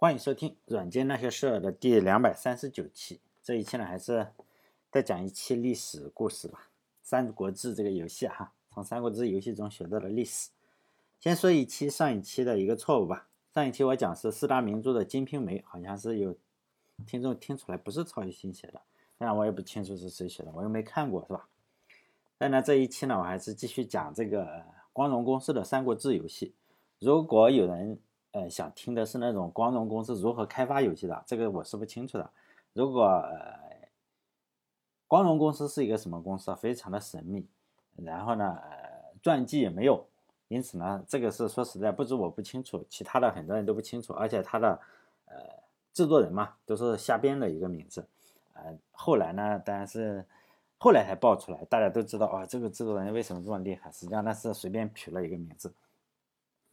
欢迎收听《软件那些事儿》的第两百三十九期。这一期呢，还是再讲一期历史故事吧，《三国志》这个游戏哈，从《三国志》游戏中学到了历史。先说一期上一期的一个错误吧。上一期我讲是四大名著的《金瓶梅》，好像是有听众听出来不是曹雪芹写的，当然我也不清楚是谁写的，我又没看过，是吧？但呢，这一期呢，我还是继续讲这个光荣公司的《三国志》游戏。如果有人呃想听的是那种光荣公司如何开发游戏的，这个我是不清楚的。如果光荣公司是一个什么公司啊，非常的神秘，然后呢，传记也没有。因此呢，这个是说实在，不止我不清楚，其他的很多人都不清楚。而且他的呃制作人嘛，都是瞎编的一个名字。呃，后来呢，当然是后来才爆出来，大家都知道啊，这个制作人为什么这么厉害？实际上那是随便取了一个名字。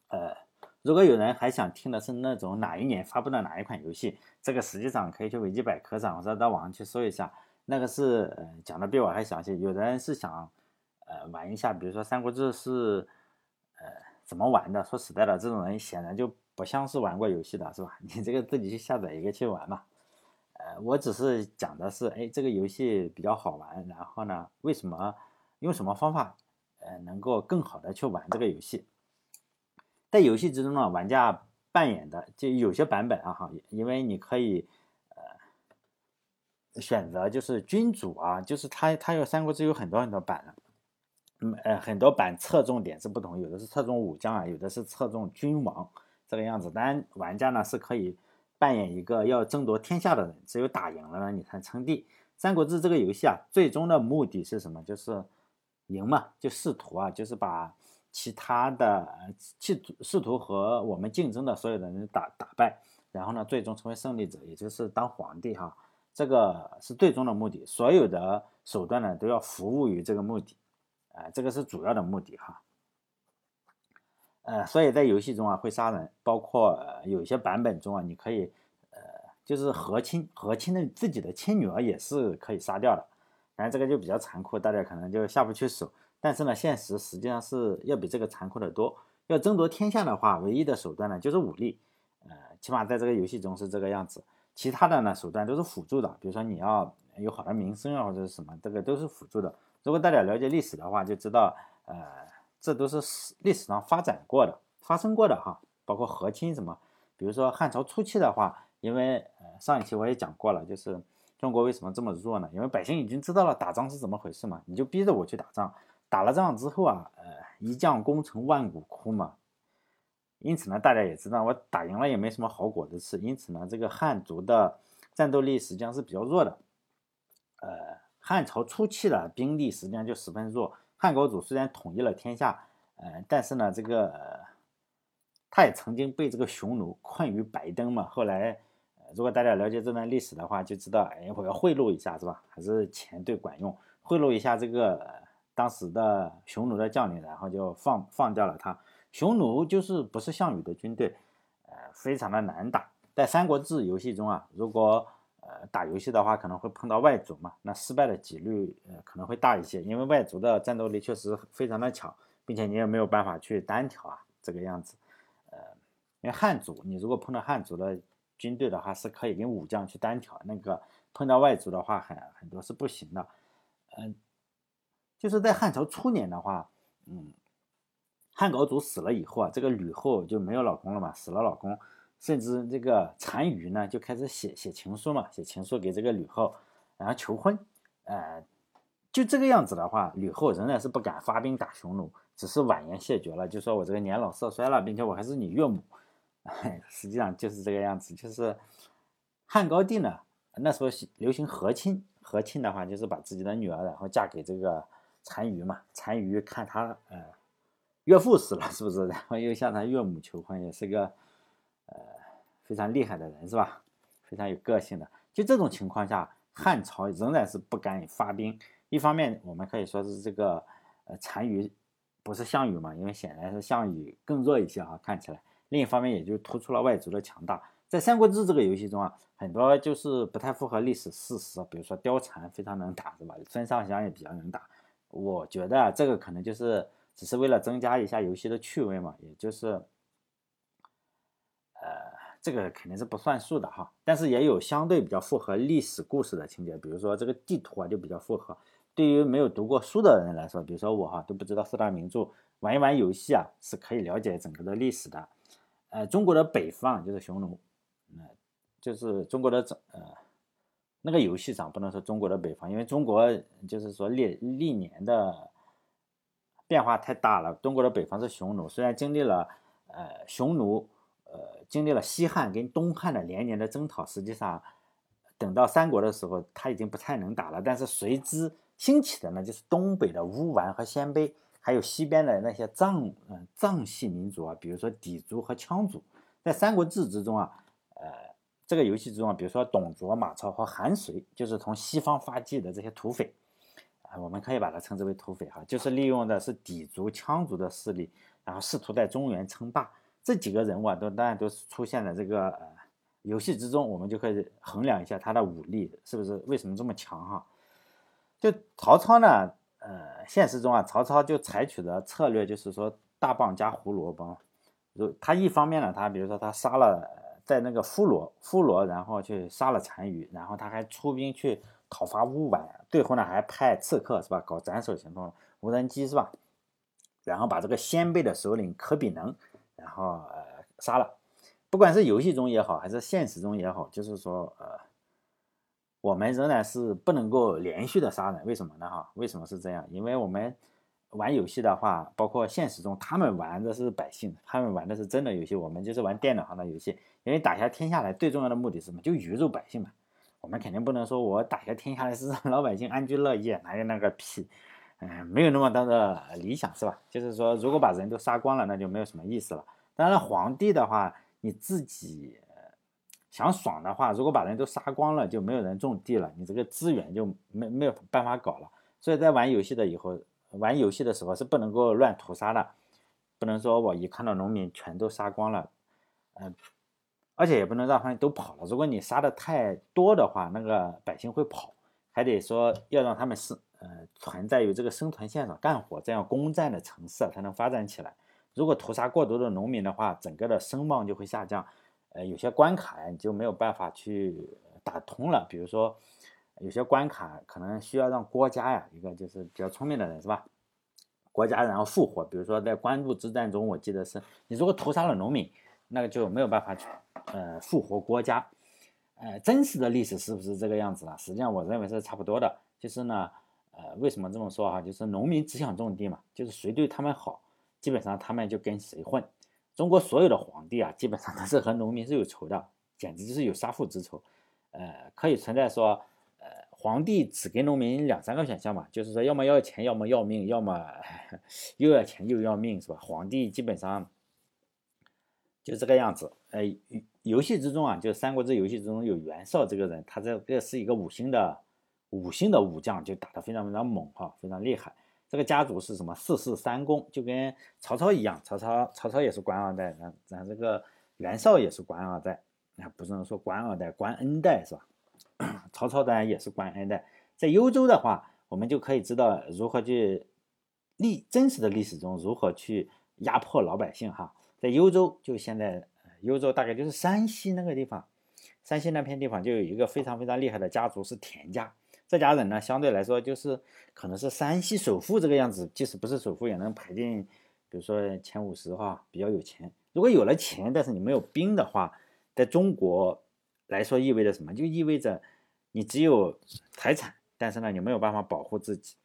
呃，如果有人还想听的是那种哪一年发布的哪一款游戏，这个实际上可以去维基百科上或者到网上去搜一下，那个是呃讲的比我还详细。有的人是想呃玩一下，比如说《三国志》是。呃，怎么玩的？说实在的，这种人显然就不像是玩过游戏的，是吧？你这个自己去下载一个去玩嘛。呃，我只是讲的是，哎，这个游戏比较好玩，然后呢，为什么用什么方法，呃，能够更好的去玩这个游戏？在游戏之中呢，玩家扮演的就有些版本啊，哈，因为你可以呃选择就是君主啊，就是他他有三国志有很多很多版的。嗯，呃，很多版侧重点是不同，有的是侧重武将啊，有的是侧重君王这个样子。当然，玩家呢是可以扮演一个要争夺天下的人，只有打赢了呢，你才称帝。三国志这个游戏啊，最终的目的是什么？就是赢嘛，就试图啊，就是把其他的去试图和我们竞争的所有的人打打败，然后呢，最终成为胜利者，也就是当皇帝哈。这个是最终的目的，所有的手段呢都要服务于这个目的。啊，这个是主要的目的哈，呃，所以在游戏中啊会杀人，包括有一些版本中啊，你可以呃就是和亲，和亲的自己的亲女儿也是可以杀掉的，但这个就比较残酷，大家可能就下不去手。但是呢，现实实际上是要比这个残酷的多。要争夺天下的话，唯一的手段呢就是武力，呃，起码在这个游戏中是这个样子。其他的呢手段都是辅助的，比如说你要有好的名声啊或者是什么，这个都是辅助的。如果大家了解历史的话，就知道，呃，这都是历史上发展过的、发生过的哈。包括和亲什么，比如说汉朝初期的话，因为呃上一期我也讲过了，就是中国为什么这么弱呢？因为百姓已经知道了打仗是怎么回事嘛，你就逼着我去打仗，打了仗之后啊，呃，一将功成万骨枯嘛。因此呢，大家也知道我打赢了也没什么好果子吃，因此呢，这个汉族的战斗力实际上是比较弱的，呃。汉朝初期的兵力实际上就十分弱。汉高祖虽然统一了天下，呃，但是呢，这个他也曾经被这个匈奴困于白登嘛。后来，如果大家了解这段历史的话，就知道，哎，我要贿赂一下，是吧？还是钱最管用，贿赂一下这个当时的匈奴的将领，然后就放放掉了他。匈奴就是不是项羽的军队，呃，非常的难打。在《三国志》游戏中啊，如果呃，打游戏的话可能会碰到外族嘛，那失败的几率呃可能会大一些，因为外族的战斗力确实非常的强，并且你也没有办法去单挑啊，这个样子。呃，因为汉族，你如果碰到汉族的军队的话，是可以跟武将去单挑，那个碰到外族的话，很很多是不行的。嗯，就是在汉朝初年的话，嗯，汉高祖死了以后啊，这个吕后就没有老公了嘛，死了老公。甚至这个单于呢，就开始写写情书嘛，写情书给这个吕后，然后求婚。呃，就这个样子的话，吕后仍然是不敢发兵打匈奴，只是婉言谢绝了，就说我这个年老色衰了，并且我还是你岳母。实际上就是这个样子，就是汉高帝呢，那时候流行和亲，和亲的话就是把自己的女儿然后嫁给这个单于嘛，单于看他呃岳父死了，是不是？然后又向他岳母求婚，也是个。呃，非常厉害的人是吧？非常有个性的。就这种情况下，汉朝仍然是不敢发兵。一方面，我们可以说是这个呃单于不是项羽嘛，因为显然是项羽更弱一些哈，看起来。另一方面，也就突出了外族的强大。在《三国志》这个游戏中啊，很多就是不太符合历史事实，比如说貂蝉非常能打是吧？孙尚香也比较能打。我觉得这个可能就是只是为了增加一下游戏的趣味嘛，也就是。呃这个肯定是不算数的哈。但是也有相对比较符合历史故事的情节，比如说这个地图啊就比较符合。对于没有读过书的人来说，比如说我哈都不知道四大名著，玩一玩游戏啊是可以了解整个的历史的。呃，中国的北方就是匈奴，呃就是中国的整呃那个游戏上不能说中国的北方，因为中国就是说历历年的变化太大了。中国的北方是匈奴，虽然经历了呃匈奴呃经历了西汉跟东汉的连年的征讨，实际上等到三国的时候他已经不太能打了，但是随之。兴起的呢，就是东北的乌丸和鲜卑，还有西边的那些藏嗯藏系民族啊，比如说氐族和羌族，在《三国志》之中啊，呃，这个游戏之中啊，比如说董卓、马超和韩遂，就是从西方发迹的这些土匪啊，我们可以把它称之为土匪哈，就是利用的是氐族、羌族的势力，然后试图在中原称霸。这几个人物啊，都当然都是出现在这个呃游戏之中，我们就可以衡量一下他的武力是不是为什么这么强哈。就曹操呢，呃，现实中啊，曹操就采取的策略就是说大棒加胡萝卜。如他一方面呢，他比如说他杀了在那个夫罗，夫罗，然后去杀了单于，然后他还出兵去讨伐乌丸，最后呢还派刺客是吧，搞斩首行动，无人机是吧，然后把这个鲜卑的首领可比能，然后呃杀了。不管是游戏中也好，还是现实中也好，就是说呃。我们仍然是不能够连续的杀人，为什么呢？哈，为什么是这样？因为我们玩游戏的话，包括现实中，他们玩的是百姓，他们玩的是真的游戏，我们就是玩电脑上的游戏。因为打下天下来最重要的目的是什么？就鱼肉百姓嘛。我们肯定不能说我打下天下来是让老百姓安居乐业，哪有那个屁？嗯，没有那么大的理想，是吧？就是说，如果把人都杀光了，那就没有什么意思了。当然，皇帝的话，你自己。想爽的话，如果把人都杀光了，就没有人种地了，你这个资源就没没有办法搞了。所以在玩游戏的以后，玩游戏的时候是不能够乱屠杀的，不能说我一看到农民全都杀光了，嗯，而且也不能让他们都跑了。如果你杀的太多的话，那个百姓会跑，还得说要让他们生呃存在于这个生存线上干活，这样攻占的城市才能发展起来。如果屠杀过多的农民的话，整个的声望就会下降。呃，有些关卡呀，你就没有办法去打通了。比如说，有些关卡可能需要让郭嘉呀，一个就是比较聪明的人，是吧？郭嘉然后复活。比如说在官渡之战中，我记得是你如果屠杀了农民，那个就没有办法去呃复活郭嘉。呃，真实的历史是不是这个样子呢？实际上我认为是差不多的。就是呢，呃，为什么这么说哈？就是农民只想种地嘛，就是谁对他们好，基本上他们就跟谁混。中国所有的皇帝啊，基本上都是和农民是有仇的，简直就是有杀父之仇。呃，可以存在说，皇帝只给农民两三个选项嘛，就是说要么要钱，要么要命，要么 又要钱又要命，是吧？皇帝基本上就这个样子。呃，游戏之中啊，就《三国志》游戏之中有袁绍这个人，他这个是一个五星的五星的武将，就打得非常非常猛哈，非常厉害。这个家族是什么？四世三公，就跟曹操一样。曹操，曹操也是官二代，咱咱这个袁绍也是官二代，那不能说官二代，官 N 代是吧？曹操当然也是官 N 代。在幽州的话，我们就可以知道如何去历真实的历史中如何去压迫老百姓哈。在幽州，就现在幽州大概就是山西那个地方，山西那片地方就有一个非常非常厉害的家族是田家。这家人呢，相对来说就是可能是山西首富这个样子，即使不是首富，也能排进，比如说前五十哈，比较有钱。如果有了钱，但是你没有兵的话，在中国来说意味着什么？就意味着你只有财产，但是呢，你没有办法保护自己，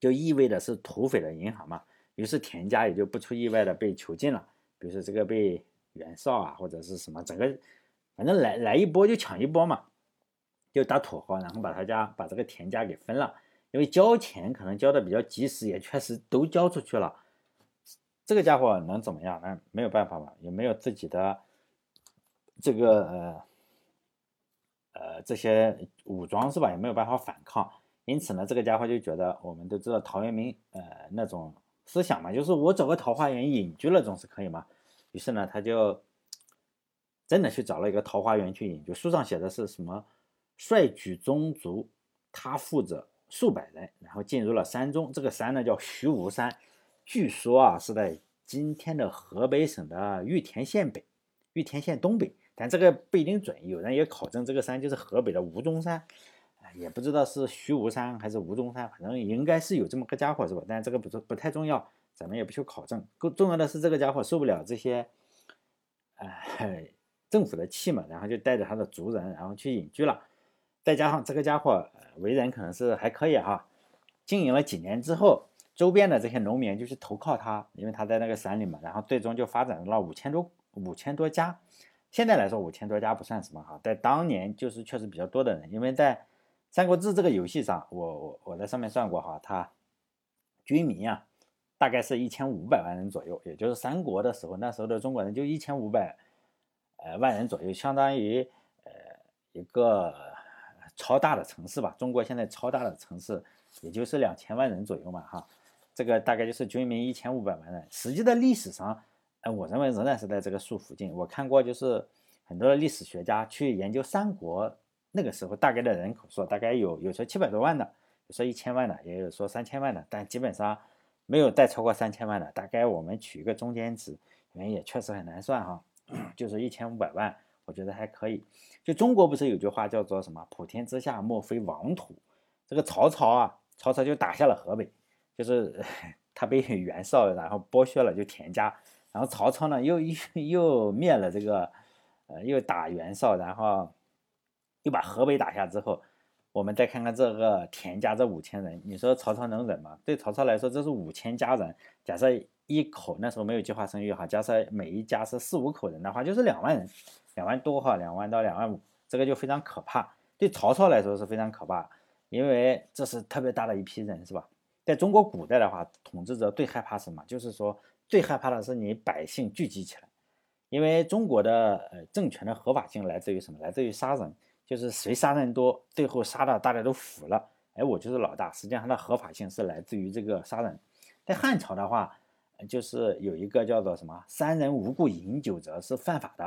就意味着是土匪的银行嘛。于是田家也就不出意外的被囚禁了。比如说这个被袁绍啊，或者是什么，整个反正来来一波就抢一波嘛。就打土豪，然后把他家把这个田家给分了，因为交钱可能交的比较及时，也确实都交出去了。这个家伙能怎么样？那没有办法嘛，也没有自己的这个呃呃这些武装是吧？也没有办法反抗。因此呢，这个家伙就觉得，我们都知道陶渊明呃那种思想嘛，就是我找个桃花源隐居了总是可以嘛。于是呢，他就真的去找了一个桃花源去隐居。书上写的是什么？率举宗族，他负责数百人，然后进入了山中。这个山呢叫徐无山，据说啊是在今天的河北省的玉田县北、玉田县东北。但这个不一定准。有人也考证这个山就是河北的吴中山，也不知道是徐无山还是吴中山，反正应该是有这么个家伙是吧？但这个不是不太重要，咱们也不去考证。更重要的是这个家伙受不了这些，哎，政府的气嘛，然后就带着他的族人，然后去隐居了。再加上这个家伙为人可能是还可以哈，经营了几年之后。周边的这些农民就去投靠他，因为他在那个山里嘛，然后最终就发展了五千多五千多家。现在来说五千多家不算什么哈，在当年就是确实比较多的人，因为在《三国志》这个游戏上，我我我在上面算过哈，他军民啊大概是一千五百万人左右，也就是三国的时候，那时候的中国人就一千五百呃万人左右，相当于呃一个超大的城市吧。中国现在超大的城市也就是两千万人左右嘛哈。这个大概就是军民一千五百万人，实际的历史上，哎，我认为仍然是在这个数附近。我看过，就是很多的历史学家去研究三国那个时候大概的人口数，大概有有说七百多万的，有说一千万的，也有说三千万的，但基本上没有再超过三千万的。大概我们取一个中间值，因为也确实很难算哈，就是一千五百万，我觉得还可以。就中国不是有句话叫做什么“普天之下莫非王土”，这个曹操啊，曹操就打下了河北。就是 他被袁绍然后剥削了，就田家，然后曹操呢又又 又灭了这个，呃，又打袁绍，然后又把河北打下之后，我们再看看这个田家这五千人，你说曹操能忍吗？对曹操来说，这是五千家人，假设一口那时候没有计划生育哈，假设每一家是四五口人的话，就是两万人，两万多哈，两万到两万五，这个就非常可怕。对曹操来说是非常可怕，因为这是特别大的一批人，是吧？在中国古代的话，统治者最害怕什么？就是说，最害怕的是你百姓聚集起来，因为中国的呃政权的合法性来自于什么？来自于杀人，就是谁杀人多，最后杀的大家都服了，哎，我就是老大。实际上它的合法性是来自于这个杀人。在汉朝的话，就是有一个叫做什么“三人无故饮酒者是犯法的”，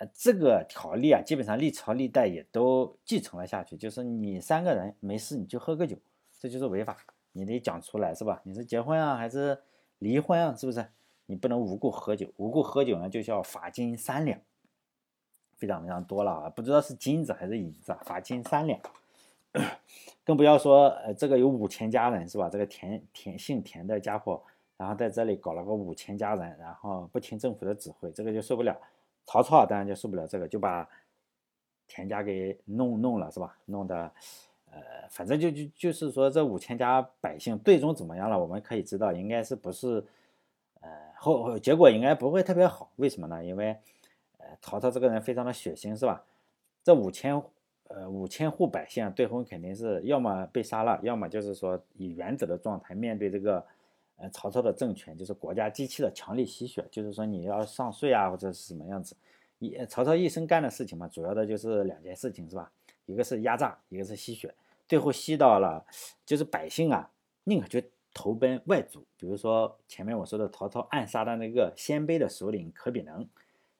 呃，这个条例啊，基本上历朝历代也都继承了下去，就是你三个人没事你就喝个酒，这就是违法。你得讲出来是吧？你是结婚啊还是离婚啊？是不是？你不能无故喝酒，无故喝酒呢就叫罚金三两，非常非常多了啊！不知道是金子还是银子啊？罚金三两，更不要说呃这个有五千家人是吧？这个田田姓田的家伙，然后在这里搞了个五千家人，然后不听政府的指挥，这个就受不了。曹操当然就受不了这个，就把田家给弄弄了是吧？弄得。呃，反正就就就是说，这五千家百姓最终怎么样了？我们可以知道，应该是不是，呃，后结果应该不会特别好。为什么呢？因为，呃，曹操这个人非常的血腥，是吧？这五千，呃，五千户百姓最后肯定是要么被杀了，要么就是说以原子的状态面对这个，呃，曹操的政权，就是国家机器的强力吸血，就是说你要上税啊，或者是什么样子。一曹操一生干的事情嘛，主要的就是两件事情，是吧？一个是压榨，一个是吸血。最后吸到了，就是百姓啊，宁可去投奔外族。比如说前面我说的曹操暗杀的那个鲜卑的首领可比能，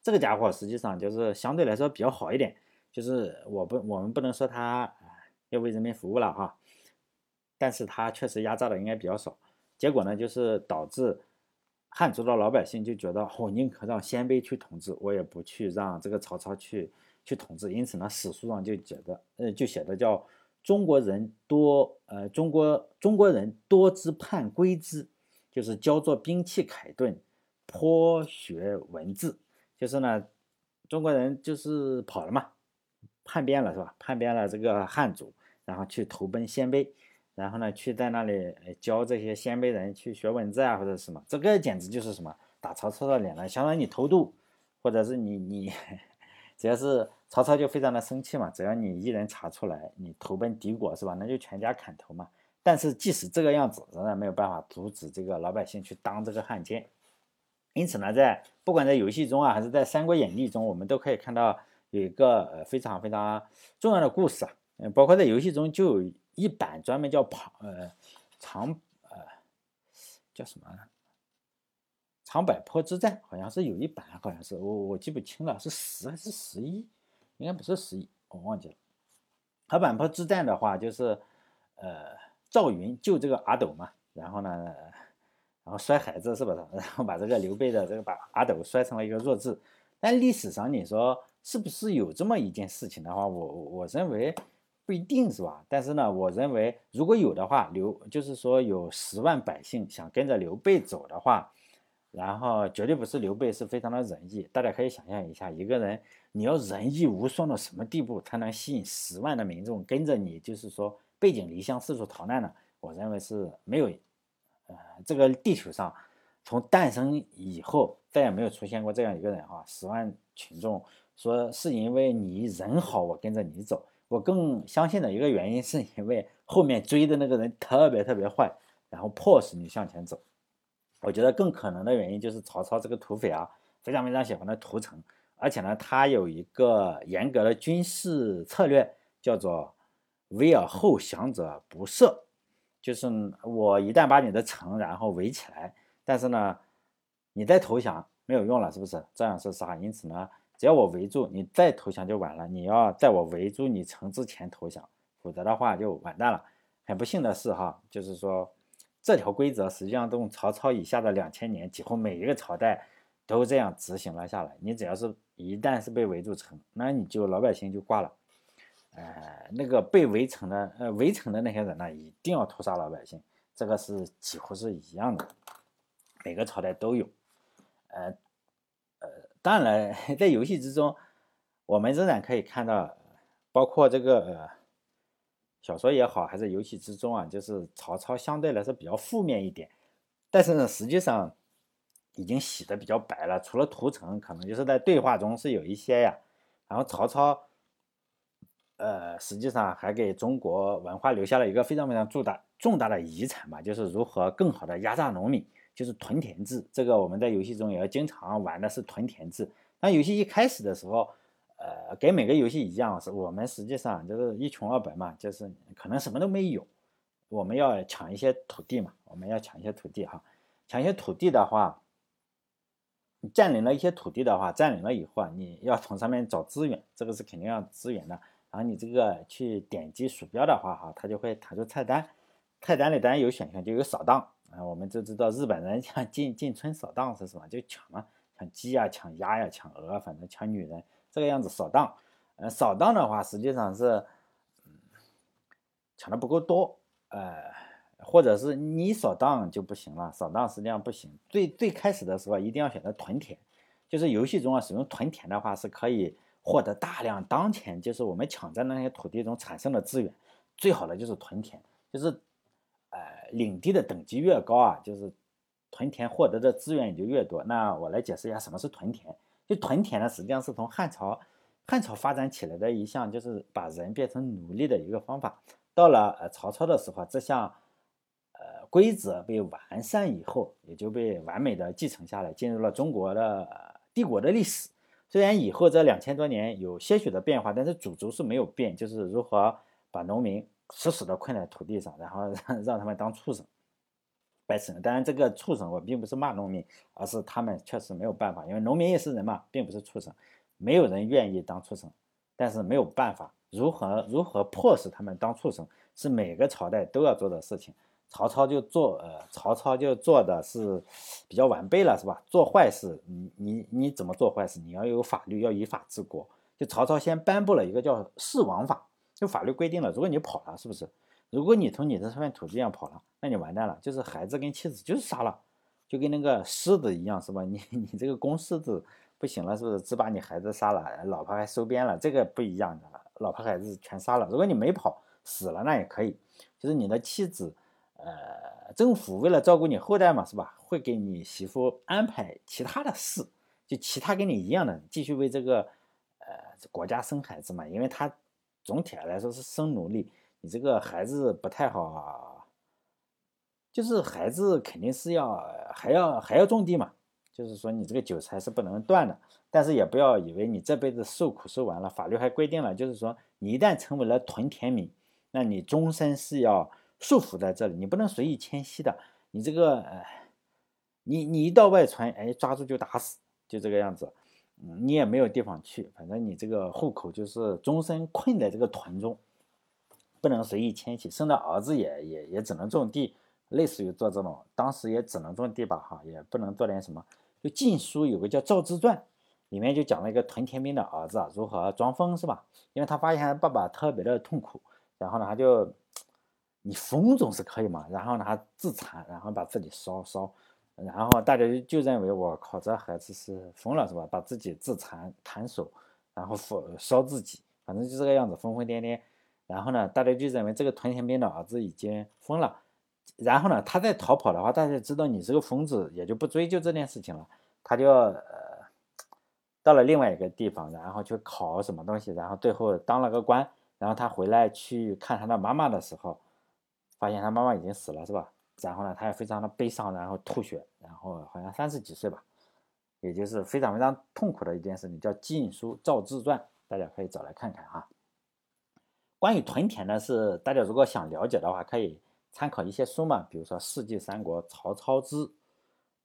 这个家伙实际上就是相对来说比较好一点。就是我不，我们不能说他要为人民服务了哈，但是他确实压榨的应该比较少。结果呢，就是导致汉族的老百姓就觉得，我宁可让鲜卑去统治，我也不去让这个曹操去去统治。因此呢，史书上就写的，呃，就写的叫。中国人多，呃，中国中国人多之叛归之，就是教做兵器凯顿，颇学文字，就是呢，中国人就是跑了嘛，叛变了是吧？叛变了这个汉族，然后去投奔鲜卑，然后呢，去在那里教这些鲜卑人去学文字啊，或者什么，这个简直就是什么打曹操的脸了，相当于你偷渡，或者是你你。只要是曹操就非常的生气嘛，只要你一人查出来，你投奔敌国是吧？那就全家砍头嘛。但是即使这个样子，仍然没有办法阻止这个老百姓去当这个汉奸。因此呢，在不管在游戏中啊，还是在《三国演义》中，我们都可以看到有一个呃非常非常重要的故事啊。嗯，包括在游戏中就有一版专门叫庞呃长呃叫什么？长坂坡之战好像是有一版，好像是我我记不清了，是十还是十一？应该不是十一，我忘记了。长坂坡之战的话，就是呃赵云救这个阿斗嘛，然后呢，然后摔孩子是不是？然后把这个刘备的这个把阿斗摔成了一个弱智。但历史上你说是不是有这么一件事情的话，我我认为不一定是吧？但是呢，我认为如果有的话，刘就是说有十万百姓想跟着刘备走的话，然后绝对不是刘备是非常的仁义。大家可以想象一下，一个人你要仁义无双到什么地步，才能吸引十万的民众跟着你？就是说背井离乡四处逃难呢？我认为是没有，呃，这个地球上。从诞生以后，再也没有出现过这样一个人啊！十万群众说是因为你人好，我跟着你走。我更相信的一个原因，是因为后面追的那个人特别特别坏，然后迫使你向前走。我觉得更可能的原因就是曹操这个土匪啊，非常非常喜欢的屠城，而且呢，他有一个严格的军事策略，叫做“围而后降者不赦”，就是我一旦把你的城然后围起来。但是呢，你再投降没有用了，是不是？这样是啥？因此呢，只要我围住你，再投降就晚了。你要在我围住你城之前投降，否则的话就完蛋了。很不幸的是哈，就是说这条规则实际上从曹操以下的两千年，几乎每一个朝代都这样执行了下来。你只要是一旦是被围住城，那你就老百姓就挂了。呃，那个被围城的呃围城的那些人呢，一定要屠杀老百姓，这个是几乎是一样的。每个朝代都有，呃，呃，当然了，在游戏之中，我们仍然可以看到，包括这个小说也好，还是游戏之中啊，就是曹操相对来说比较负面一点，但是呢，实际上已经洗的比较白了。除了屠城，可能就是在对话中是有一些呀。然后曹操，呃，实际上还给中国文化留下了一个非常非常重大重大的遗产吧，就是如何更好的压榨农民。就是屯田制，这个我们在游戏中也要经常玩的是屯田制。那游戏一开始的时候，呃，跟每个游戏一样，是我们实际上就是一穷二白嘛，就是可能什么都没有，我们要抢一些土地嘛，我们要抢一些土地哈。抢一些土地的话，占领了一些土地的话，占领了以后啊，你要从上面找资源，这个是肯定要资源的。然后你这个去点击鼠标的话哈，它就会弹出菜单，菜单里当然有选项，就有扫荡。啊，我们就知道日本人像 进进村扫荡是什么？就抢嘛，抢鸡呀，抢鸭呀，抢鹅，反正抢女人这个样子扫荡。呃，扫荡的话，实际上是，抢的不够多，呃，或者是你扫荡就不行了，扫荡实际上不行。最最开始的时候一定要选择屯田，就是游戏中啊，使用屯田的话是可以获得大量当前就是我们抢占的那些土地中产生的资源，最好的就是屯田，就是呃。领地的等级越高啊，就是屯田获得的资源也就越多。那我来解释一下什么是屯田。屯田呢，实际上是从汉朝汉朝发展起来的一项，就是把人变成奴隶的一个方法。到了呃曹操的时候，这项呃规则被完善以后，也就被完美的继承下来，进入了中国的帝国的历史。虽然以后这两千多年有些许的变化，但是主轴是没有变，就是如何把农民。死死的困在土地上，然后让 让他们当畜生，白死人。当然，这个畜生我并不是骂农民，而是他们确实没有办法，因为农民也是人嘛，并不是畜生。没有人愿意当畜生，但是没有办法，如何如何迫使他们当畜生，是每个朝代都要做的事情。曹操就做，呃，曹操就做的是比较完备了，是吧？做坏事，你你你怎么做坏事？你要有法律，要依法治国。就曹操先颁布了一个叫四王法。就法律规定了，如果你跑了，是不是？如果你从你的这片土地上跑了，那你完蛋了，就是孩子跟妻子就是杀了，就跟那个狮子一样，是吧？你 你这个公狮子不行了，是不是？只把你孩子杀了，老婆还收编了，这个不一样的，老婆孩子全杀了。如果你没跑死了，那也可以，就是你的妻子，呃，政府为了照顾你后代嘛，是吧？会给你媳妇安排其他的事，就其他跟你一样的，继续为这个呃国家生孩子嘛，因为他。总体来说是生奴隶，你这个孩子不太好，就是孩子肯定是要还要还要种地嘛，就是说你这个韭菜是不能断的，但是也不要以为你这辈子受苦受完了，法律还规定了，就是说你一旦成为了屯田民，那你终身是要束缚在这里，你不能随意迁徙的，你这个呃，你你一到外村，哎，抓住就打死，就这个样子。你也没有地方去，反正你这个户口就是终身困在这个屯中，不能随意迁徙。生的儿子也也也只能种地，类似于做这种，当时也只能种地吧，哈，也不能做点什么。就晋书有个叫《赵之传》，里面就讲了一个屯田兵的儿子啊如何装疯是吧？因为他发现他爸爸特别的痛苦，然后呢他就，你疯总是可以嘛，然后呢他自残，然后把自己烧烧，然后大家就就认为我靠这孩子是疯了是吧？把自己自残弹手，然后烧自己，反正就这个样子疯疯癫癫，然后呢大家就认为这个屯田兵的儿子已经疯了，然后呢他再逃跑的话，大家知道你是个疯子，也就不追究这件事情了，他就呃。到了另外一个地方，然后去考什么东西，然后最后当了个官，然后他回来去看他的妈妈的时候，发现他妈妈已经死了，是吧？然后呢，他也非常的悲伤，然后吐血，然后好像三十几岁吧，也就是非常非常痛苦的一件事情，叫《晋书·赵志传》，大家可以找来看看啊。关于屯田呢，是大家如果想了解的话，可以参考一些书嘛，比如说《世纪三国·曹操之》。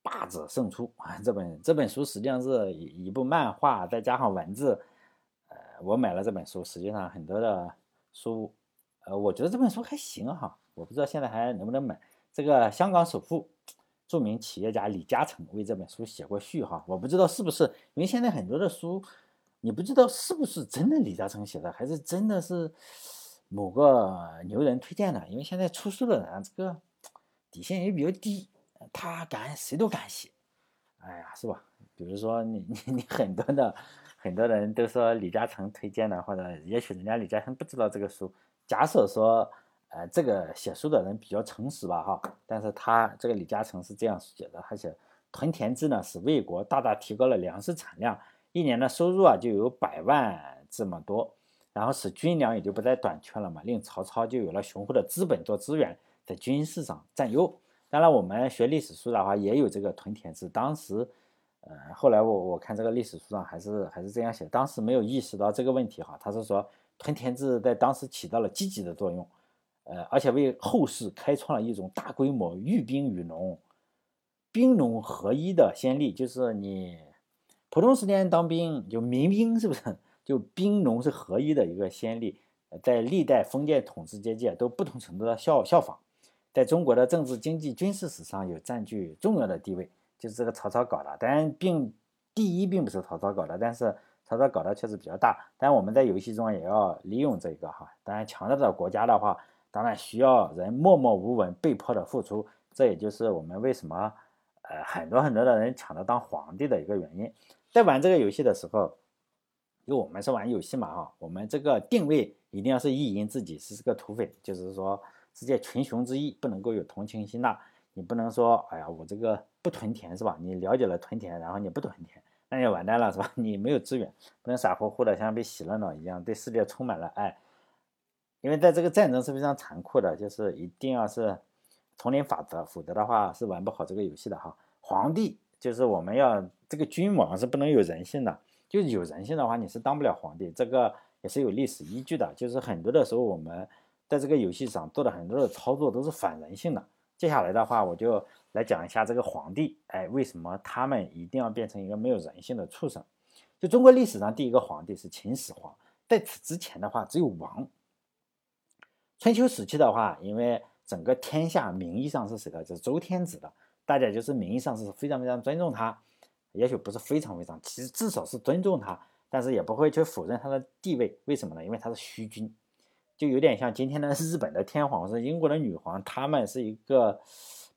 大者胜出啊！这本这本书实际上是一一部漫画，再加上文字。呃，我买了这本书，实际上很多的书，呃，我觉得这本书还行哈。我不知道现在还能不能买。这个香港首富、著名企业家李嘉诚为这本书写过序哈。我不知道是不是，因为现在很多的书，你不知道是不是真的李嘉诚写的，还是真的是某个牛人推荐的。因为现在出书的人这个底线也比较低。他敢，谁都敢写，哎呀，是吧？比如说你 你你很多的很多人都说李嘉诚推荐的，或者也许人家李嘉诚不知道这个书。假设说，呃，这个写书的人比较诚实吧，哈，但是他这个李嘉诚是这样写的，他写屯田制呢，使魏国大大提高了粮食产量，一年的收入啊就有百万这么多，然后使军粮也就不再短缺了嘛，令曹操就有了雄厚的资本做资源，在军事上占优。当然，我们学历史书的话也有这个屯田制。当时，呃，后来我我看这个历史书上还是还是这样写，当时没有意识到这个问题哈。他是说屯田制在当时起到了积极的作用，呃，而且为后世开创了一种大规模寓兵于农、兵农合一的先例。就是你普通时间当兵就民兵是不是？就兵农是合一的一个先例，在历代封建统治阶级都不同程度的效效仿。在中国的政治、经济、军事史上有占据重要的地位，就是这个曹操搞的。当然，并第一并不是曹操搞的，但是曹操搞的确实比较大。但我们在游戏中也要利用这个哈。当然，强大的国家的话，当然需要人默默无闻、被迫的付出。这也就是我们为什么呃很多很多的人抢着当皇帝的一个原因。在玩这个游戏的时候，因为我们是玩游戏嘛哈，我们这个定位一定要是意淫自己是这个土匪，就是说。世界群雄之一，不能够有同情心呐。你不能说，哎呀，我这个不屯田是吧？你了解了屯田，然后你不屯田，那就完蛋了是吧？你没有资源，不能傻乎乎的像被洗了脑一样，对世界充满了爱。因为在这个战争是非常残酷的，就是一定要是丛林法则，否则的话是玩不好这个游戏的哈。皇帝就是我们要这个君王是不能有人性的，就是有人性的话你是当不了皇帝，这个也是有历史依据的。就是很多的时候我们。在这个游戏上做的很多的操作都是反人性的。接下来的话，我就来讲一下这个皇帝，哎，为什么他们一定要变成一个没有人性的畜生？就中国历史上第一个皇帝是秦始皇，在此之前的话只有王。春秋时期的话，因为整个天下名义上是谁的？就是周天子的，大家就是名义上是非常非常尊重他，也许不是非常非常，其实至少是尊重他，但是也不会去否认他的地位。为什么呢？因为他是虚君。就有点像今天的日本的天皇是英国的女皇，他们是一个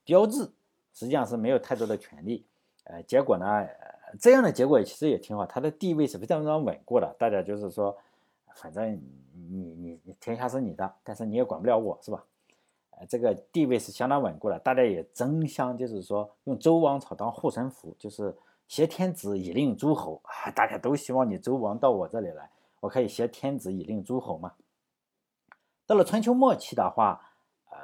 标志，实际上是没有太多的权利。呃，结果呢，这样的结果其实也挺好，他的地位是非常非常稳固的。大家就是说，反正你你你天下是你的，但是你也管不了我，是吧？呃，这个地位是相当稳固的。大家也争相就是说用周王朝当护身符，就是挟天子以令诸侯啊，大家都希望你周王到我这里来，我可以挟天子以令诸侯嘛。到了春秋末期的话，呃，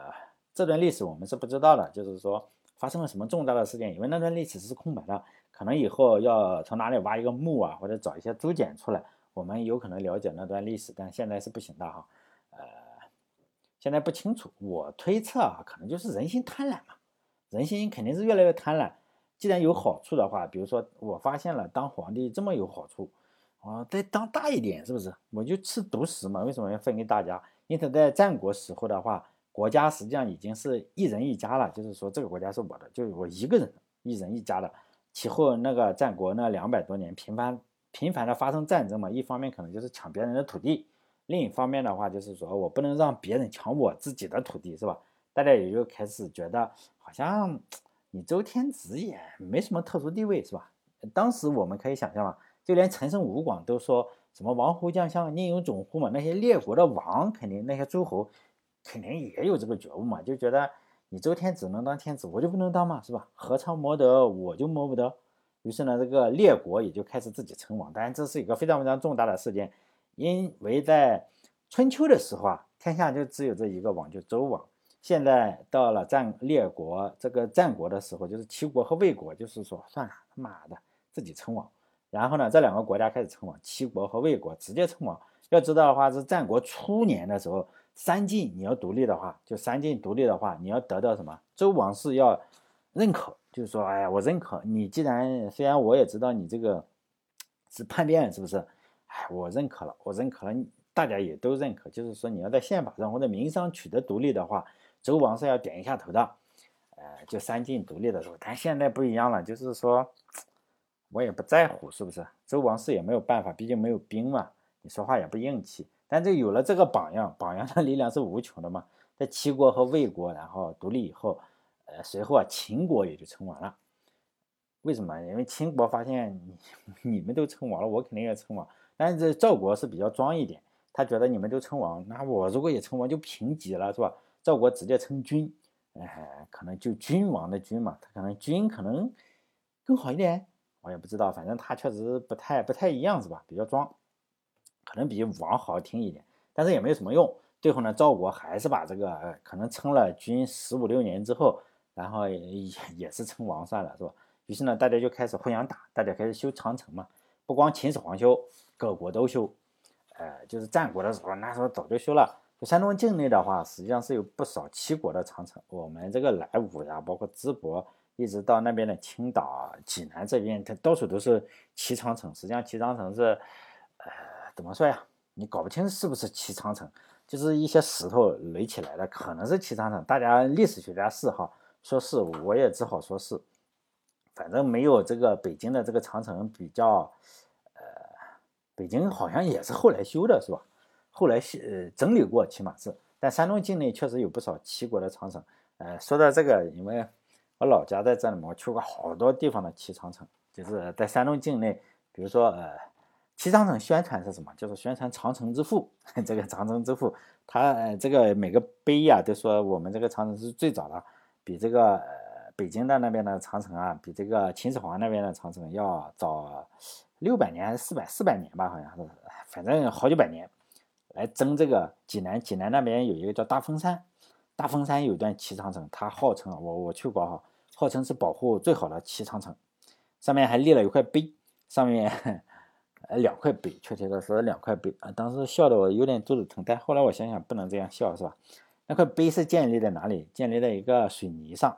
这段历史我们是不知道的，就是说发生了什么重大的事件，因为那段历史是空白的，可能以后要从哪里挖一个墓啊，或者找一些竹简出来，我们有可能了解那段历史，但现在是不行的哈，现在不清楚，我推测啊，可能就是人心贪婪嘛，人心肯定是越来越贪婪，既然有好处的话，比如说我发现了当皇帝这么有好处，啊，再当大一点是不是？我就吃独食嘛，为什么要分给大家？因此，在战国时候的话，国家实际上已经是一人一家了，就是说这个国家是我的，就是我一个人一人一家的。其后那个战国那两百多年，频繁频繁的发生战争嘛，一方面可能就是抢别人的土地，另一方面的话就是说我不能让别人抢我自己的土地，是吧？大家也就开始觉得好像你周天子也没什么特殊地位，是吧？当时我们可以想象嘛，就连陈胜吴广都说什么王侯将相宁有种乎嘛，那些列国的王肯定那些诸侯肯定也有这个觉悟嘛，就觉得你周天子能当天子，我就不能当嘛，是吧？何尝摸得我就摸不得？于是呢，这个列国也就开始自己称王。当然，这是一个非常非常重大的事件，因为在春秋的时候啊，天下就只有这一个王，就周王。现在到了战列国这个战国的时候，就是齐国和魏国，就是说算了，他妈的自己称王。然后呢，这两个国家开始称王，齐国和魏国直接称王。要知道的话，是战国初年的时候，三晋你要独立的话，就三晋独立的话，你要得到什么？周王室要认可。就是说，哎呀，我认可你。既然虽然我也知道你这个是叛变，是不是？哎，我认可了，我认可了，大家也都认可。就是说，你要在宪法上或者民商取得独立的话，周王是要点一下头的。呃，就三晋独立的时候，但现在不一样了，就是说，我也不在乎，是不是？周王室也没有办法，毕竟没有兵嘛，你说话也不硬气。但这有了这个榜样，榜样的力量是无穷的嘛。在齐国和魏国然后独立以后。呃，随后啊，秦国也就称王了。为什么？因为秦国发现你 你们都称王了，我肯定要称王。但是这赵国是比较装一点，他觉得你们都称王，那我如果也称王就平级了，是吧？赵国直接称君，哎，可能就君王的君嘛，他可能君可能更好一点，我也不知道，反正他确实不太不太一样，是吧？比较装，可能比王好听一点，但是也没有什么用。最后呢，赵国还是把这个，可能称了君十五六年之后。然后也也是称王算了，是吧？于是呢，大家就开始互相打，大家开始修长城嘛。不光秦始皇修，各国都修。呃，就是战国的时候，那时候早就修了。就山东境内的话，实际上是有不少齐国的长城。我们这个莱芜呀，包括淄博，一直到那边的青岛、济南这边，它到处都是齐长城。实际上，齐长城是，呃，怎么说呀？你搞不清是不是齐长城，就是一些石头垒起来的，可能是齐长城。大家历史学家是哈。说是，我也只好说是，反正没有这个北京的这个长城比较，北京好像也是后来修的，是吧？后来呃整理过，起码是。但山东境内确实有不少齐国的长城。呃，说到这个，因为我老家在这里嘛，我去过好多地方的齐长城，就是在山东境内，比如说呃，齐长城宣传是什么？就是宣传长城之父。这个长城之父，他这个每个碑呀都说我们这个长城是最早的。比这个呃北京的那边的长城啊，比这个秦始皇那边的长城要早六百年还是四百四百年吧？好像是，反正好几百年来争这个济南。济南那边有一个叫大峰山，大峰山有一段齐长城，它号称我我去过哈，号称是保护最好的齐长城，上面还立了一块碑，上面呃 两块碑，确切的说两块碑啊。当时笑的我有点肚子疼，但后来我想想不能这样笑，是吧？那块碑是建立在哪里？建立在一个水泥上，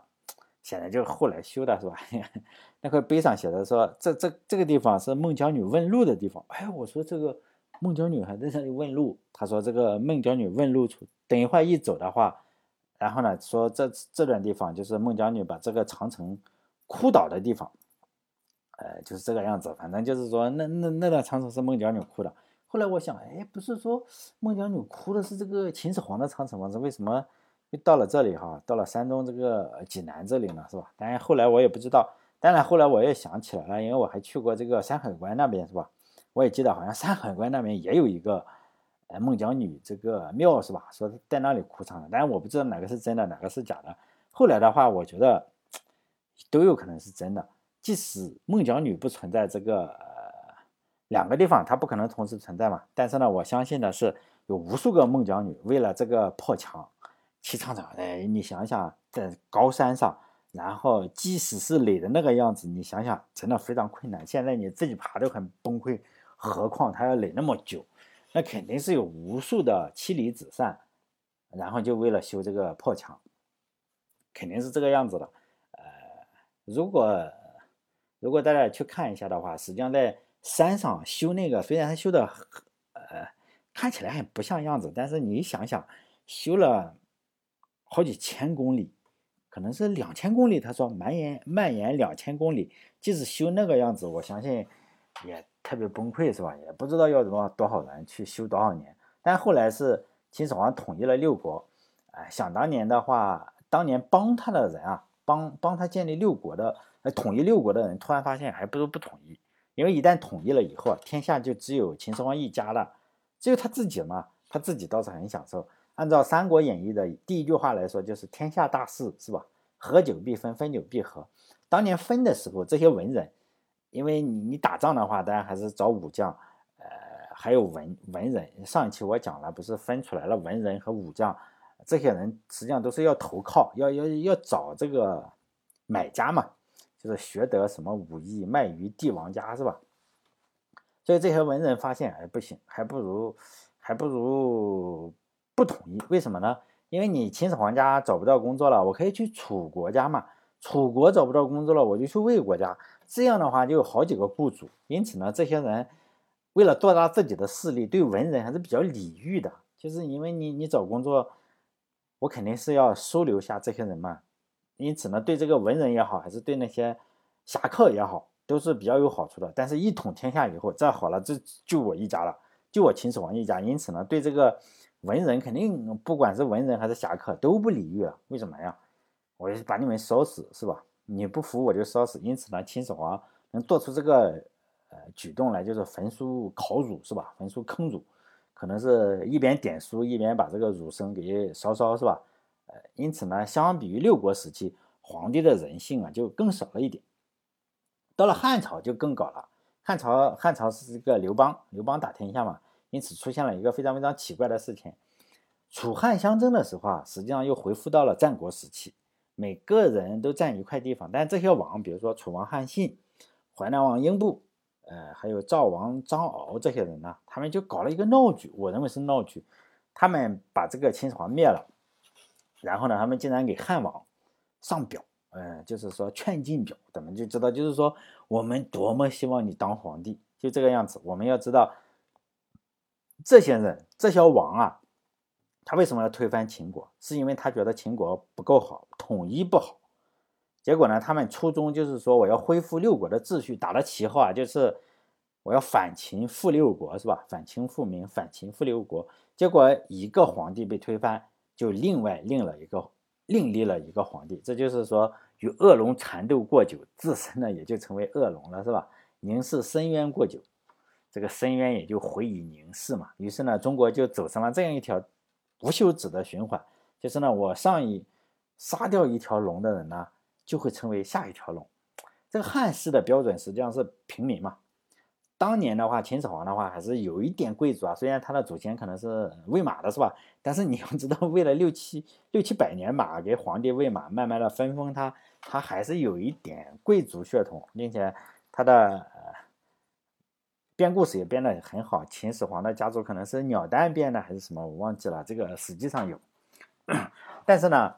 现在就是后来修的，是吧？那块碑上写的说，这这这个地方是孟姜女问路的地方。哎，我说这个孟姜女还在这里问路。他说这个孟姜女问路处，等一会儿一走的话，然后呢说这这段地方就是孟姜女把这个长城哭倒的地方，呃，就是这个样子。反正就是说，那那那段长城是孟姜女哭的。后来我想，哎，不是说孟姜女哭的是这个秦始皇的长城吗？这为什么又到了这里哈？到了山东这个济南这里呢，是吧？当然后来我也不知道。当然后来我也想起来了，因为我还去过这个山海关那边，是吧？我也记得好像山海关那边也有一个，呃，孟姜女这个庙，是吧？说在那里哭长的，但是我不知道哪个是真的，哪个是假的。后来的话，我觉得都有可能是真的。即使孟姜女不存在这个。两个地方它不可能同时存在嘛，但是呢，我相信的是有无数个孟姜女为了这个破墙齐厂长。哎，你想想，在高山上，然后即使是垒的那个样子，你想想，真的非常困难。现在你自己爬都很崩溃，何况他要垒那么久，那肯定是有无数的妻离子散，然后就为了修这个破墙，肯定是这个样子的。呃，如果如果大家去看一下的话，实际上在。山上修那个，虽然他修的，呃，看起来很不像样子，但是你想想，修了好几千公里，可能是两千公里。他说蔓延蔓延两千公里，即使修那个样子，我相信也特别崩溃是吧？也不知道要多多少人去修多少年。但后来是秦始皇统一了六国，哎，想当年的话，当年帮他的人啊，帮帮他建立六国的，统一六国的人，突然发现还不如不统一，因为一旦统一了以后，天下就只有秦始皇一家了，只有他自己嘛，他自己倒是很享受。按照《三国演义》的第一句话来说，就是天下大势，是吧？合久必分，分久必合。当年分的时候，这些文人，因为你你打仗的话，当然还是找武将。呃还有文文人，上一期我讲了，不是分出来了文人和武将，这些人实际上都是要投靠，要要要找这个买家嘛，就是学得什么武艺，卖于帝王家，是吧？所以这些文人发现，哎，不行，还不如还不如不统一，为什么呢？因为你秦始皇家找不到工作了，我可以去楚国家嘛，楚国找不到工作了，我就去魏国家，这样的话就有好几个雇主，因此呢，这些人。为了做大自己的势力，对文人还是比较礼遇的。就是因为你你找工作，我肯定是要收留下这些人嘛。因此呢，对这个文人也好，还是对那些侠客也好，都是比较有好处的。但是，一统天下以后，这好了，这就我一家了，就我秦始皇一家。因此呢，对这个文人肯定不管是文人还是侠客都不礼遇了。为什么呀？我就把你们烧死，是吧？你不服我就烧死。因此呢，秦始皇能做出这个。呃，举动来就是焚书烤儒是吧？焚书坑儒，可能是一边点书一边把这个儒生给烧烧是吧？呃，因此呢，相比于六国时期，皇帝的人性啊就更少了一点。到了汉朝就更搞了，汉朝汉朝是一个刘邦，刘邦打天下嘛，因此出现了一个非常非常奇怪的事情。楚汉相争的时候啊，实际上又恢复到了战国时期，每个人都占一块地方，但这些王，比如说楚王汉信、淮南王英布。呃，还有赵王张敖这些人呢，他们就搞了一个闹剧，我认为是闹剧。他们把这个秦始皇灭了，然后呢，他们竟然给汉王上表，呃，就是说劝进表，咱们就知道，就是说我们多么希望你当皇帝，就这个样子。我们要知道，这些人这些王啊，他为什么要推翻秦国？是因为他觉得秦国不够好，统一不好。结果呢？他们初衷就是说，我要恢复六国的秩序，打了旗号啊，就是我要反秦复六国，是吧？反秦复明，反秦复六国。结果一个皇帝被推翻，就另外另了一个另立了一个皇帝。这就是说，与恶龙缠斗过久，自身呢也就成为恶龙了，是吧？凝视深渊过久，这个深渊也就回以凝视嘛。于是呢，中国就走上了这样一条不休止的循环，就是呢，我上一杀掉一条龙的人呢。就会成为下一条龙。这个汉室的标准实际上是平民嘛。当年的话，秦始皇的话还是有一点贵族啊，虽然他的祖先可能是喂马的，是吧？但是你要知道，为了六七六七百年马给皇帝喂马，慢慢的分封他，他还是有一点贵族血统，并且他的编故事也编得很好。秦始皇的家族可能是鸟蛋编的还是什么，我忘记了，这个实际上有。但是呢。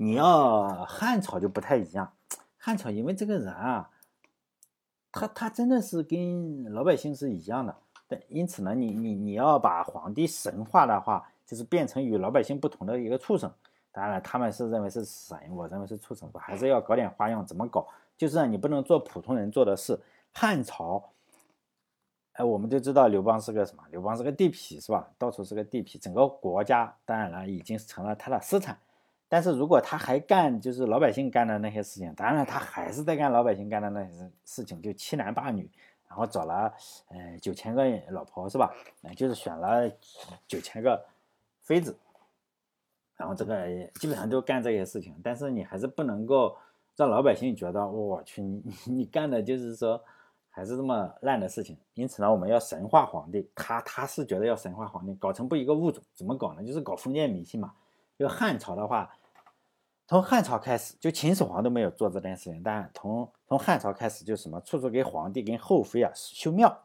你要汉朝就不太一样，汉朝因为这个人啊，他他真的是跟老百姓是一样的，对，因此呢，你你你要把皇帝神化的话，就是变成与老百姓不同的一个畜生。当然，他们是认为是神，我认为是畜生，我还是要搞点花样。怎么搞？就是让你不能做普通人做的事。汉朝，哎，我们就知道刘邦是个什么？刘邦是个地痞，是吧？到处是个地痞，整个国家当然了，已经成了他的私产。但是如果他还干就是老百姓干的那些事情，当然他还是在干老百姓干的那些事情，就欺男霸女，然后找了呃九千个老婆是吧？嗯，就是选了九千个妃子，然后这个基本上都干这些事情。但是你还是不能够让老百姓觉得我去你你干的就是说还是这么烂的事情。因此呢，我们要神化皇帝，他他是觉得要神化皇帝，搞成不一个物种，怎么搞呢？就是搞封建迷信嘛。就汉朝的话。从汉朝开始，就秦始皇都没有做这件事情。但从从汉朝开始，就什么处处给皇帝跟后妃啊修庙。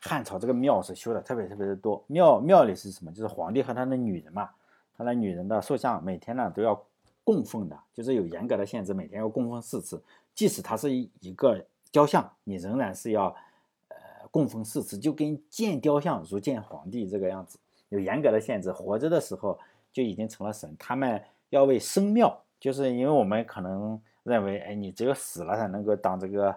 汉朝这个庙是修的特别特别的多。庙庙里是什么？就是皇帝和他的女人嘛，他的女人的塑像，每天呢都要供奉的，就是有严格的限制，每天要供奉四次。即使他是一一个雕像，你仍然是要呃供奉四次，就跟见雕像如见皇帝这个样子，有严格的限制。活着的时候就已经成了神，他们要为生庙。就是因为我们可能认为，哎，你只有死了才能够当这个，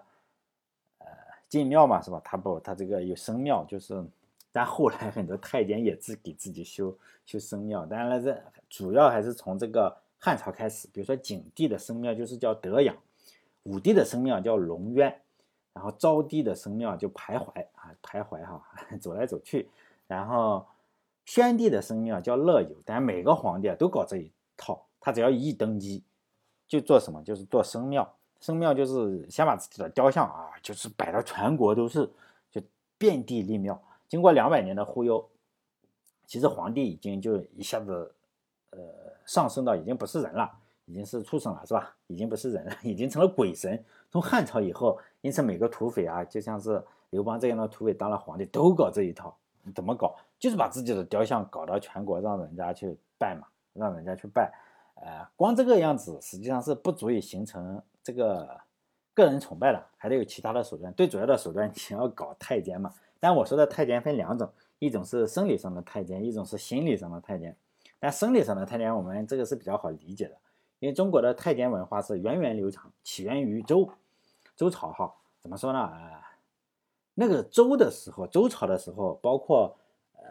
呃，进庙嘛，是吧？他不，他这个有生庙，就是，但后来很多太监也自给自己修修生庙。当然了，这主要还是从这个汉朝开始，比如说景帝的生庙就是叫德阳，武帝的生庙叫龙渊，然后昭帝的生庙就徘徊啊，徘徊哈，走来走去。然后宣帝的生庙叫乐游，但每个皇帝啊都搞这一套，他只要一登基，就做什么，就是做生庙。生庙就是先把自己的雕像啊，就是摆到全国都是，就遍地立庙。经过两百年的忽悠，其实皇帝已经就一下子，呃，上升到已经不是人了，已经是畜生了，是吧？已经不是人了，已经成了鬼神。从汉朝以后，因此每个土匪啊，就像是刘邦这样的土匪当了皇帝，都搞这一套。怎么搞？就是把自己的雕像搞到全国，让人家去拜嘛，让人家去拜。呃，光这个样子，实际上是不足以形成。这个个人崇拜的，还得有其他的手段。最主要的手段，你要搞太监嘛。但我说的太监分两种，一种是生理上的太监，一种是心理上的太监。但生理上的太监，我们这个是比较好理解的，因为中国的太监文化是源远流长，起源于周周朝。哈，怎么说呢？啊，那个周的时候，周朝的时候，包括呃，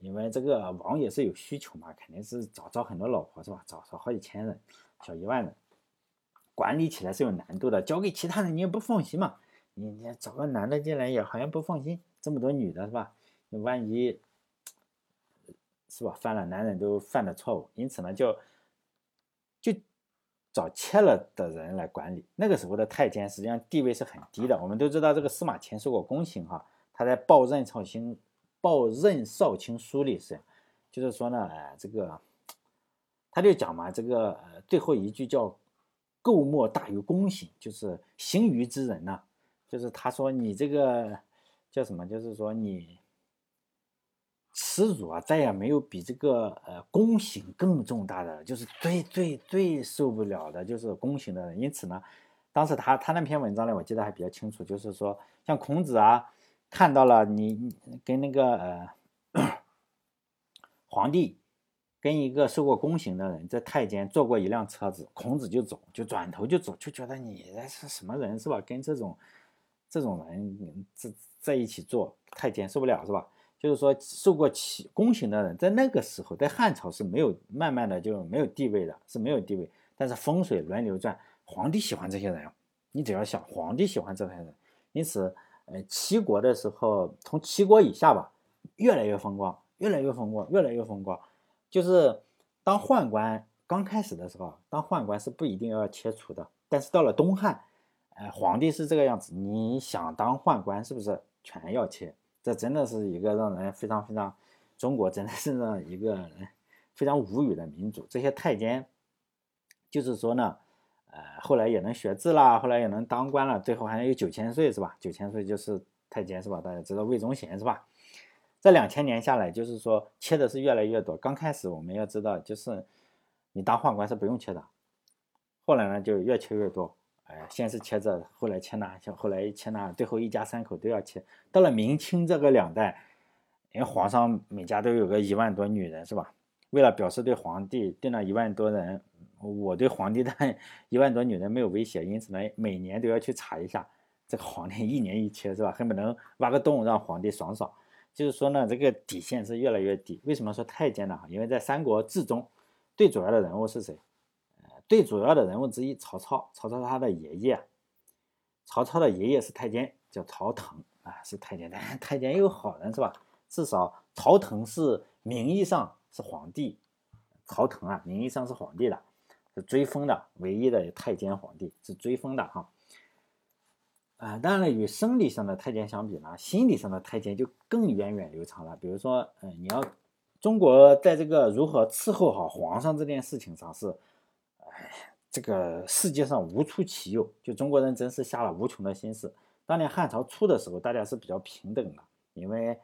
因为这个王也是有需求嘛，肯定是找找很多老婆是吧？找找好几千人，小一万人。管理起来是有难度的，交给其他人你也不放心嘛。你你找个男的进来也好像不放心，这么多女的是吧？万一，是吧？犯了男人都犯的错误，因此呢，就找切了的人来管理。那个时候的太监实际上地位是很低的。我们都知道这个司马迁受过宫刑哈，他在《报任少卿报任少卿书》里是，就是说呢，哎，这个他就讲嘛，这个呃最后一句叫。垢莫大于公行，就是行于之人呐，就是他说你这个叫什么？就是说你耻辱啊，再也没有比这个呃宫刑更重大的，就是最最最受不了的，就是宫刑的人。因此呢，当时他他那篇文章呢，我记得还比较清楚，就是说像孔子啊，看到了你跟那个呃 皇帝。跟一个受过宫刑的人在太监坐过一辆车子，孔子就走，就转头就走，就觉得你这是什么人是吧？跟这种这种人在在一起坐太监受不了是吧？就是说受过起宫刑的人，在那个时候，在汉朝是没有慢慢的就没有地位的，是没有地位。但是风水轮流转，皇帝喜欢这些人，你只要想皇帝喜欢这些人，因此，呃，齐国的时候，从齐国以下吧，越来越风光，越来越风光，越来越风光。就是当宦官刚开始的时候，当宦官是不一定要切除的。但是到了东汉，呃，皇帝是这个样子，你想当宦官是不是全要切？这真的是一个让人非常非常，中国真的是让一个人非常无语的民族。这些太监，就是说呢，呃，后来也能学字啦，后来也能当官了，最后还有九千岁是吧？九千岁就是太监是吧？大家知道魏忠贤是吧？这两千年下来，就是说切的是越来越多。刚开始我们要知道，就是你当宦官是不用切的，后来呢就越切越多。哎，先是切这，后来切那，后来切那，最后一家三口都要切。到了明清这个两代，因为皇上每家都有个一万多女人，是吧？为了表示对皇帝对那一万多人，我对皇帝的 一万多女人没有威胁，因此呢，每年都要去查一下这个皇帝一年一切，是吧？恨不能挖个洞让皇帝爽爽。就是说呢，这个底线是越来越低。为什么说太监呢？因为在《三国志》中，最主要的人物是谁？最主要的人物之一曹操。曹操他的爷爷，曹操的爷爷是太监，叫曹腾啊，是太监。但太监有好人是吧？至少曹腾是名义上是皇帝，曹腾啊，名义上是皇帝的，是追封的唯一的太监皇帝，是追封的哈。啊，当然了，与生理上的太监相比呢，心理上的太监就更源远流长了。比如说，嗯，你要中国在这个如何伺候好皇上这件事情上是，这个世界上无出其右，就中国人真是下了无穷的心思。当年汉朝初的时候，大家是比较平等的，因为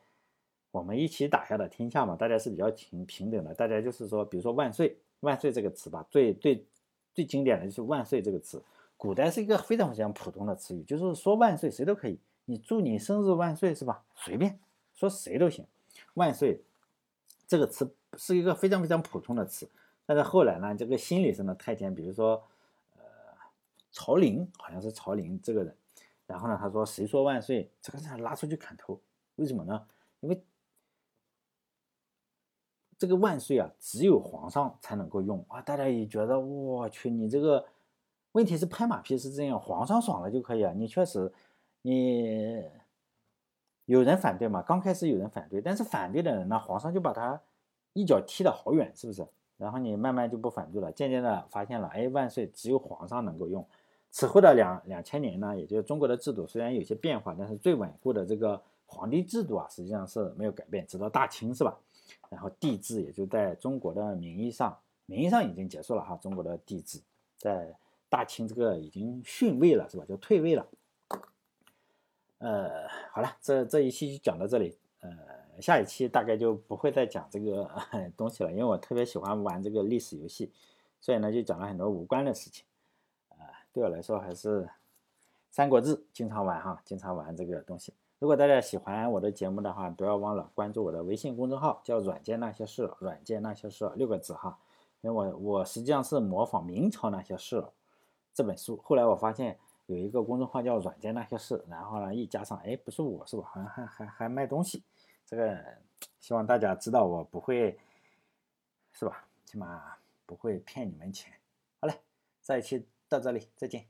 我们一起打下的天下嘛，大家是比较平平等的。大家就是说，比如说万岁，万岁这个词吧，最最最经典的就是万岁这个词。古代是一个非常非常普通的词语，就是说万岁谁都可以，你祝你生日万岁是吧？随便说谁都行。万岁这个词是一个非常非常普通的词，但是后来呢，这个心理上的太监，比如说呃曹林，好像是曹林这个人，然后呢，他说谁说万岁，这个让拉出去砍头。为什么呢？因为这个万岁啊，只有皇上才能够用啊。大家也觉得我去，你这个问题是拍马屁是这样，皇上爽了就可以啊。你确实，你有人反对嘛？刚开始有人反对，但是反对的人呢，皇上就把他一脚踢得好远，是不是？然后你慢慢就不反对了，渐渐的发现了，哎，万岁只有皇上能够用。此后的两两千年呢，也就是中国的制度虽然有些变化，但是最稳固的这个皇帝制度啊，实际上是没有改变，直到大清是吧？然后帝制也就在中国的名义上，名义上已经结束了哈，中国的帝制在大清这个已经逊位了是吧？就退位了。呃，好了，这这一期就讲到这里，呃，下一期大概就不会再讲这个 东西了，因为我特别喜欢玩这个历史游戏，所以呢就讲了很多无关的事情。对我来说还是《三国志》经常玩哈，经常玩这个东西。如果大家喜欢我的节目的话，不要忘了关注我的微信公众号，叫“软件那些事”，软件那些事六个字哈。因为我我实际上是模仿明朝那些事这本书，后来我发现有一个公众号叫“软件那些事”，然后呢一加上，哎，不是我是吧？好像还还还卖东西。这个希望大家知道我不会是吧？起码不会骗你们钱。好嘞，这一期。到这里，再见。